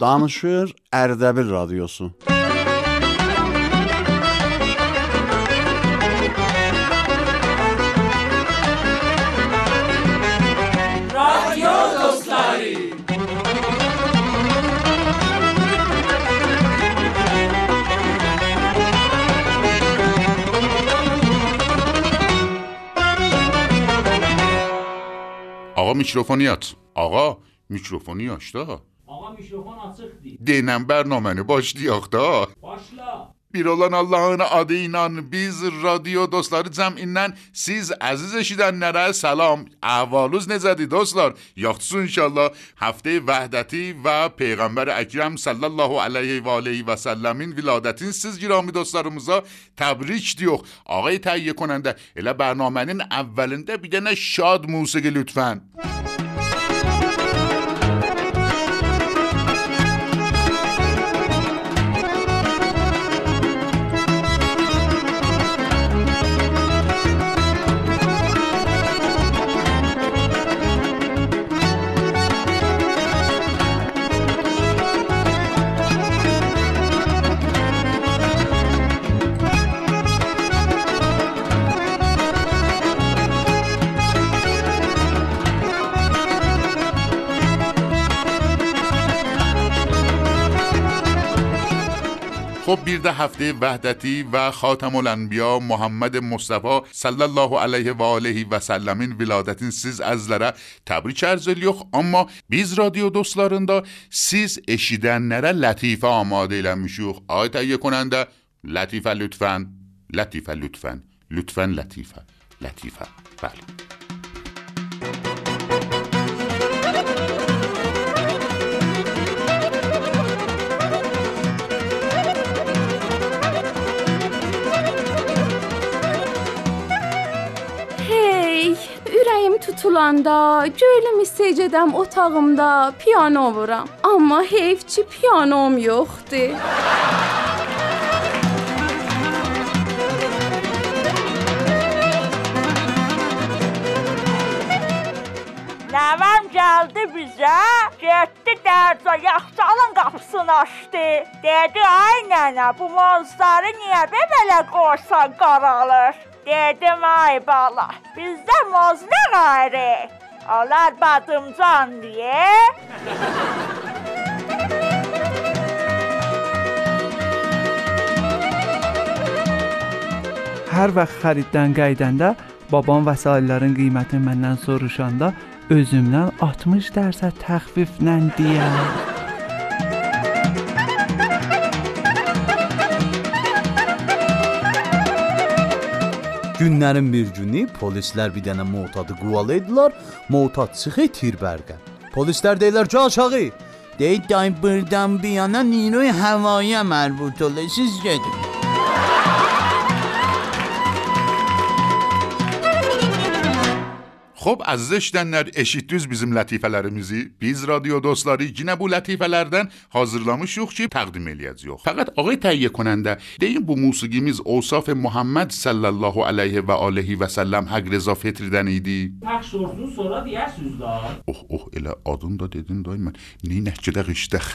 Danışır Erdebil Radyosu. Radyo dostları. Ağa mikrofonu. Ağa Mikrofonu açdı ha. Ağa mikrofon açıqdır. Denən bərnaməni başlayaq da. Başla. Bir olan Allah'ın adıyla biz radyo dostları ceminden siz aziz eşidenlere selam. Ahvaluz necədir dostlar? Yaxşısın inşallah. Hafte vahdeti ve Peygamber Ekrem sallallahu aleyhi ve aleyhi ve sellemin viladetin siz girami dostlarımıza tebrik diyor. Ağay təyyə konəndə elə bərnamənin əvvəlində bir dənə şad musiqi lütfən. Müzik خب بیرده هفته وحدتی و خاتم الانبیا محمد مصطفی صلی الله علیه و آله و سلمین ولادتین سیز از لره تبریچ ارز الیخ. اما بیز رادیو دوست دا سیز اشیدن نره لطیفه آماده لمشوخ آی تهیه کننده لطیفه لطفا لطیفه لطفا لطفا لطیفه لطیفه. بله. Tutulanda, göylüm istəyəcədəm otağımda piano vuram. Amma heyfçi pianom yoxdur. Nəvəm gəldi bizə, getdi dərza yaxçalın qapısını açdı. Dedi, ay nənə, bu mozları niyə belə qorsan qaralır? Dedim, ay bala, bizdə moz nə qayrı? Onlar badımcan diye. Hər vaxt xəriddən qayıdanda babam vəsaitlərin qiymətini məndən soruşanda özümdən 60% təxfiflə deyər. Günlərin bir günü polislər bir dənə motadı quvaladılar. Motad çıxı tirbərqə. Polislər deyirlər ki, aşağı. Deyid dayı burdan bir yana Niroy havaya mərbut ola siz gedin. Xo'p, aziz eshitganlar, eshitdingiz bizim latifələrimizi. Biz radio dostları yine bu latifələrdən hazırlamışıq ki, təqdim eləyəcəyik. Faqat ağay təhiyyə konəndə deyin bu musiqimiz Osaf Muhammed sallallahu alayhi və alihi və səlləm Haqq Reza Fetridən idi. Pəxş olsun sonra deyərsiniz da. Oh, oh, elə adını da dedin dayı mən. Neynək gedək işdək.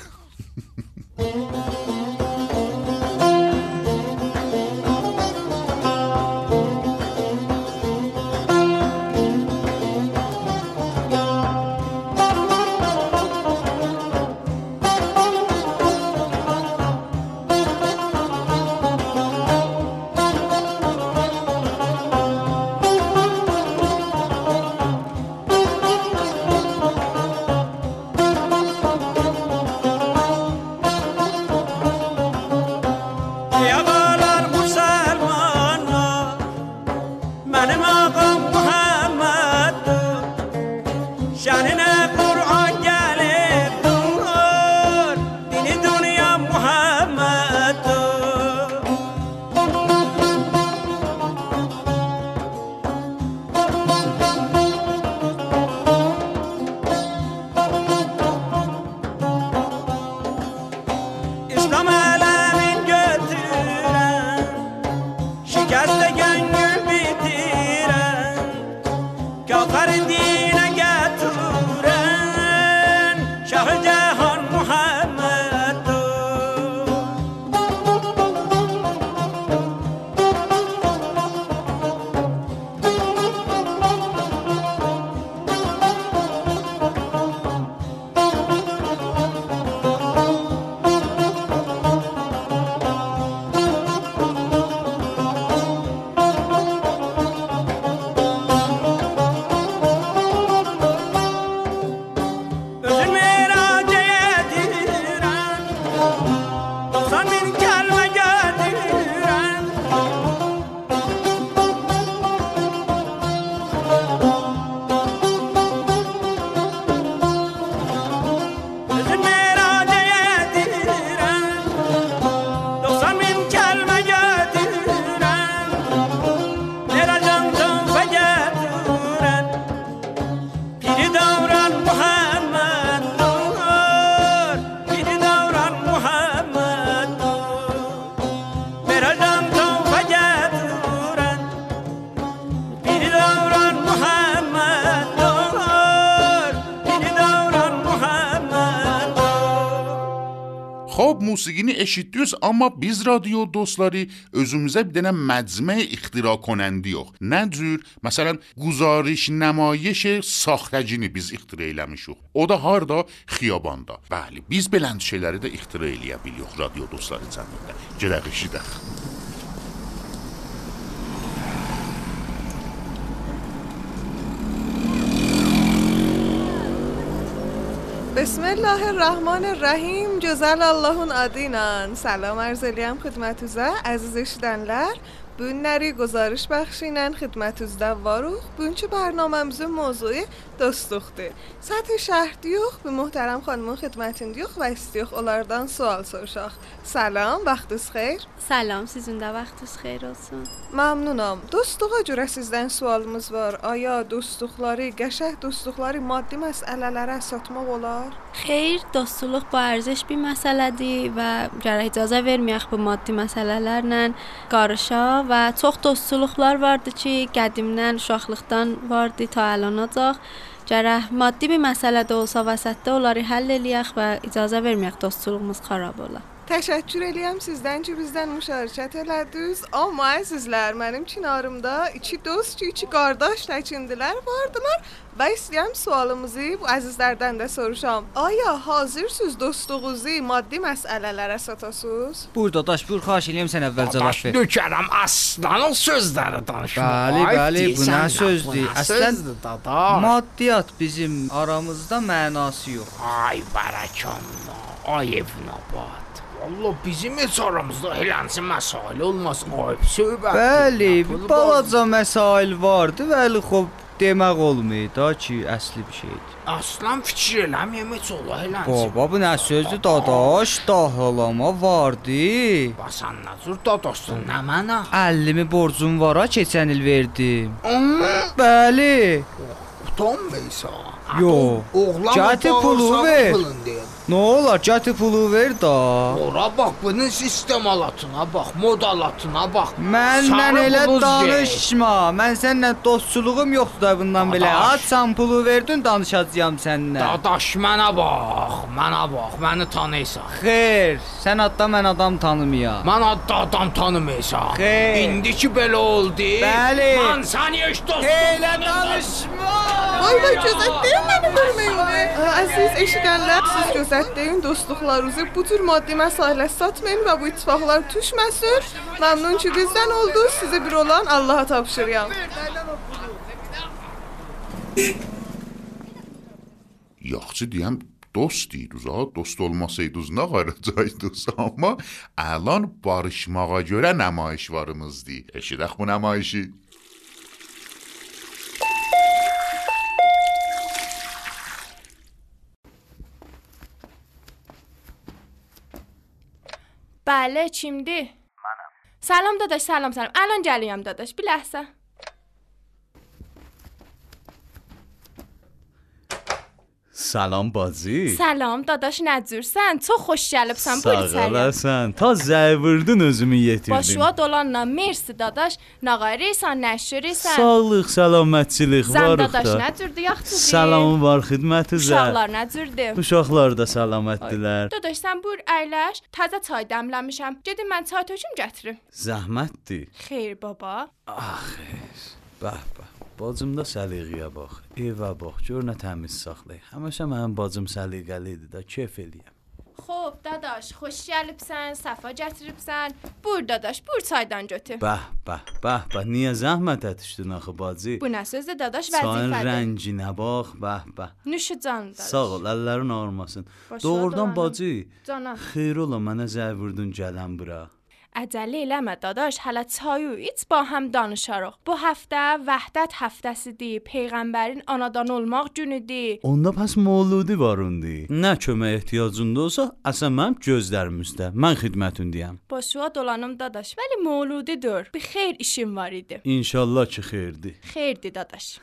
Musiqini eşitdiniz, amma biz radio dostları özümüzə bir dənə məcmə ixtira konəndi yox. Nə cür? Məsələn, guzariş, namayiş saxtacını biz ixtira eləmişik. O da harda? Xiyabanda. Bəli, biz belən şeyləri də ixtira eləyə bilirik radio dostları cəmində. Gedək eşidək. بسم الله الرحمن الرحیم. جزل الله آدینان. سلام عرض هم خدمتوزه عزیز دنلر. بون نری گزارش بخشینن. خدمت از دواروخ بون چه برنامه امزه موضوع دستخته. سطح شهر دیوخ. به محترم خانم خدمت دیوخ و استیوخ اولاردان سوال سرشاخ سلام. وقت از خیر. سلام. سیزون ده وقت از خیر olsun. ممنونم. دستوغا جور سیزدن سوال مزوار. آیا دستوخلاری گشه؟ دستوخلاری مادی مسئله لره ساتما بولار؟ خیر. دستوخ با ارزش بی مسئله دی و جره اجازه ورمیخ به مادی مسئله لرنن کارشا və çox dostluqlar vardı ki, qədimdən, uşaqlıqdan vardı ta əlanacaq. Gərək maddi bir məsələ də olsa vəsətdə onları həll eləyək və icazə verməyək dostluğumuz xarab ola. Təşəkkür eləyəm sizdən ki, bizdən müşarikət elədiniz. Amma əzizlər, mənim kinarımda iki dost, ki, iki qardaş təkindilər vardılar və istəyirəm sualımızı bu əzizlərdən də soruşam. Aya hazırsınız dostluğunuzu maddi məsələlərə satasınız? Buyur dadaş, buyur xahiş edirəm sən əvvəl cavab ver. nökərəm aslanın sözləri danışmaq. Bəli, bəli, bu nə sözdür? Əslən dadaş. maddiyat bizim aramızda mənası yox. Ay barakallah. Ay evnabad. Valla bizim heç aramızda helənsi məsail olmaz. Ay söhbət. Bəli, bir balaca məsail vardı, vəli xop demək olmur da ki, əsli bir şeydir. Aslan fikir eləməyəm heç ola helənsi. Baba, bu nə sözdür dadaş? Dahlama vardı. Basan cür dadaşsın, nə mənə? 50 mi borcum var ha, keçən il verdim. Bəli. Utanmıysan. Yo. Oğlan Gətir pulu ver. Nə olar, gətir pulu ver da. Ora bax, bunun sistem alatına bax, mod alatına bax. Məndən elə danışma. Mən səninlə dostçuluğum yoxdur da bundan belə. Dadaş. Atsan pulu verdin, danışacağam səninlə. Dadaş mənə bax, mənə bax, məni tanıyırsan. Xeyr, sən adda mən adam tanımayam. Mən adda adam tanımıysan. Xeyr. İndi ki belə oldu. Bəli. Mən səni heç dostum. Elə danışma. Vay vay gözətləyin məni görməyin. Əziz eşidənlər, siz gözətləyin dostluqlarınızı bu tür maddi məsailə satmayın və bu ittifaqlar düşməsin. Məmnun ki bizdən oldunuz. Sizə bir olan Allaha tapşırıram. Yaxşı deyəm, dost deyirdiniz ha, dost olmasaydınız nə qaracaqdınız? Amma əlan barışmağa görə namayiş varımızdır. Eşidək bu namaişi. بله kimdir? Mənəm. Salam dadaş, salam, salam. Alan gəlirəm dadaş. Bir ləhzə. Salam bacı. Salam, dadaş nəcürsən? Çox xoş gəlibsən. Sağ Buyur içəri. olasın. Ta zəvırdın özümü yetirdin. Başıva dolanla mersi dadaş. Nağayırsan, nəşirsən. Sağlıq, səlamətçilik Sən varıq dadaş da. nəcürdü yaxçıdır? Salam var xidmətinizə. Uşaqlar nəcürdü? Uşaqlar da səlamətdilər. Dadaş sən buyur əyləş. Təzə çay dəmləmişəm. Gedim mən çay töküm gətirim. Zəhmətdir. Xeyr baba. Bəh bəh. Bacımda səliqəyə bax. Evə bax, gör nə təmiz saxlayır. Həmişə mənim bacım səliqəlidir də, kef eləyəm. Xoş dadaş, xoş gəlibsən, səfa gətiribsən. Buyur dadaş, buyur çaydan götür. Bəh bəh, bəh bəh. Niyə zəhmət etdin axı bacı? Bu nə sözdür dadaş Çayın vəzifədir. rənginə bax, bəh bəh. Nüşü can dadaş. Sağ ol, əllərin ağrımasın. Başına Doğrudan dolanım. bacı, Canım. xeyir ola mənə zəvürdün gələn bura. Əcəllə eləmə dadaş, hələ çayı iç ba həm danışarıq. Bu həftə Vəhdət həftəsidir. Peyğəmbərin anadan olmaq günüdür. Onda pəs məvludi var indi. Nə kömək ehtiyacında olsa, əsən mənim gözlərim üstə. Mən xidmətindəyəm. Başıva dolanım dadaş, vəli mövludidir. Bir xeyir işim var idi. İnşallah ki xeyirdir. Xeyirdir dadaş.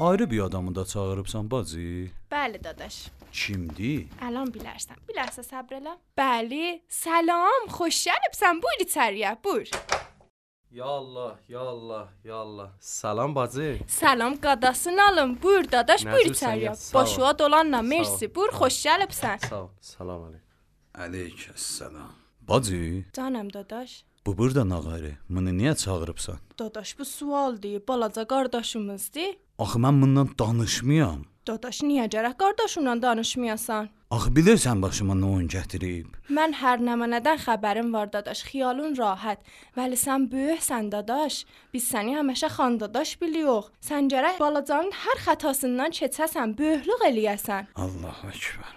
Ayrı bir adamı da çağırıbsan bacı. Bəli dadaş. Kimdir? Əlan bilərsən. Bir ləhzə səbr elə. Bəli. Salam, xoş gəlibsən. Buyur içəriyə. Buyur. Ya Allah, ya Allah, ya Allah. Salam bacı. Salam qadasını alın. Buyur dadaş, buyur Nəcürsən içəriyə. Sağ ol. Başıva dolanla mersi. Buyur, xoş gəlibsən. Sağ ol. Salam aleykum. Aleykəssalam. Bacı, Canım dadaş. bu burada nağarı. Bunu niyə çağırıbsan? Dadaş bu sualdır. Balaca qardaşımızdır. Axı mən bundan danışmıyam. Dadaş niyə gərək qardaşınla danışmayasan? Axı bilirsən başıma nə oyun gətirib? Mən hər nə mənədən xəbərim var dadaş. Xiyalın rahat. Vəli sən böyüksən dadaş. Biz səni həmişə xan dadaş biliyox. Sən gərək balacanın hər xətasından keçəsən, böyüklük eləyəsən. Allah əkbər.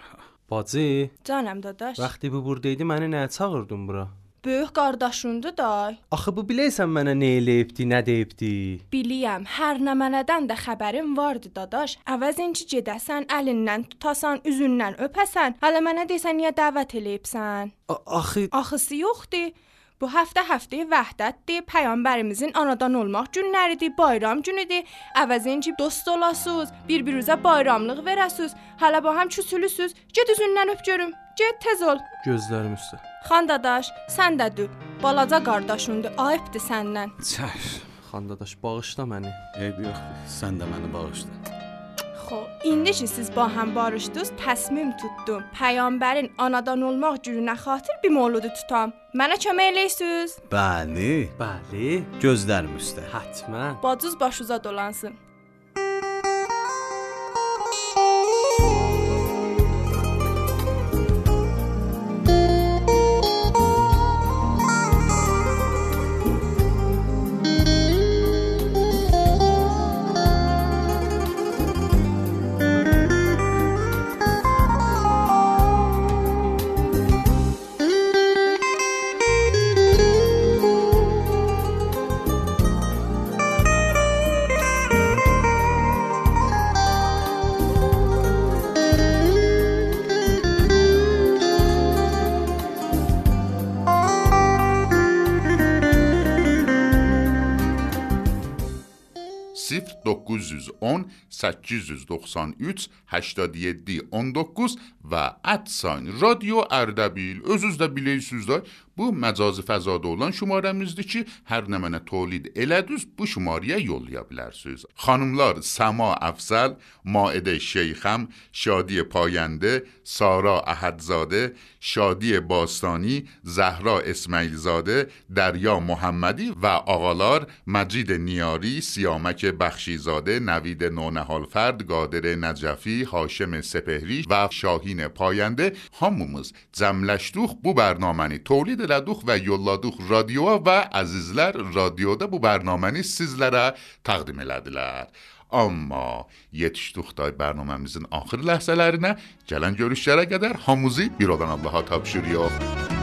Bacı, Canım dadaş. vaxtı bu buradaydı məni nəyə çağırdın bura? Böyük qardaşındır da. Axı bu bilirsən mənə nə eləyibdi, nə deyibdi? Biliyəm, hər nə mənədən də xəbərim vardı dadaş. Əvəzincə gedəsən, əlindən tutasan, üzündən öpəsən. Hələ mənə desən niyə dəvət eləyibsən? Axı Axısı yoxdur. Bu həftə həftəyə vəhdətdir. Peyğəmbərimizin anadan olmaq günləridir, bayram günüdür. Əvəzincə dost olasınız, bir-birinizə bayramlıq verəsiniz. Hələ bu həm küsülüsüz. Get üzündən öp görüm. Get tez ol. gözlərim üstə. Xan dadaş, sən də dü. Balaca qardaşındır, ayıbdır səndən. Çəş. Xandadaş bağışla məni. Eyb yoxdur. Sən də məni bağışla. Xo, indi ki siz ba həm barışdınız, təsmim tutdum. Peyğəmbərin anadan olmaq gününə xatir bir mövludu tutam. Mənə kömək eləysiniz? Bəli. Bəli. Gözlərim üstə. Hətmən. Bacız başınıza dolansın. 10 893 87 19 ve atsan Radyo Erdebil. Özünüz de bileysiz de bu məcazi fəzada olan şumaramızdır ki, hər nə mənə tolid elədiniz bu şumarəyə yollaya bilərsiniz. Xanımlar Səma Əfzəl, Maidə Şeyxəm, Şadi Payəndə, Sara Əhədzadə, Şadi Bastani, Zəhra İsmailzadə, Dərya Muhammədی və ağalar Məcid Niyari, Siyamک Bəxşizadə, Nəvid Nonəhal Qadir Nəcəfi, Haşim Sepehri və Şahin Payəndə hamımız cəmləşdik bu bərnaməni tolid elədik və yolladık radioya və əzizlər radioda bu bərnaməni sizlərə təqdim elədilər. Amma yetişdik da bərnaməmizin axır ləhzələrinə gələn görüşlərə qədər hamımızı bir olan Allaha tapşırıq.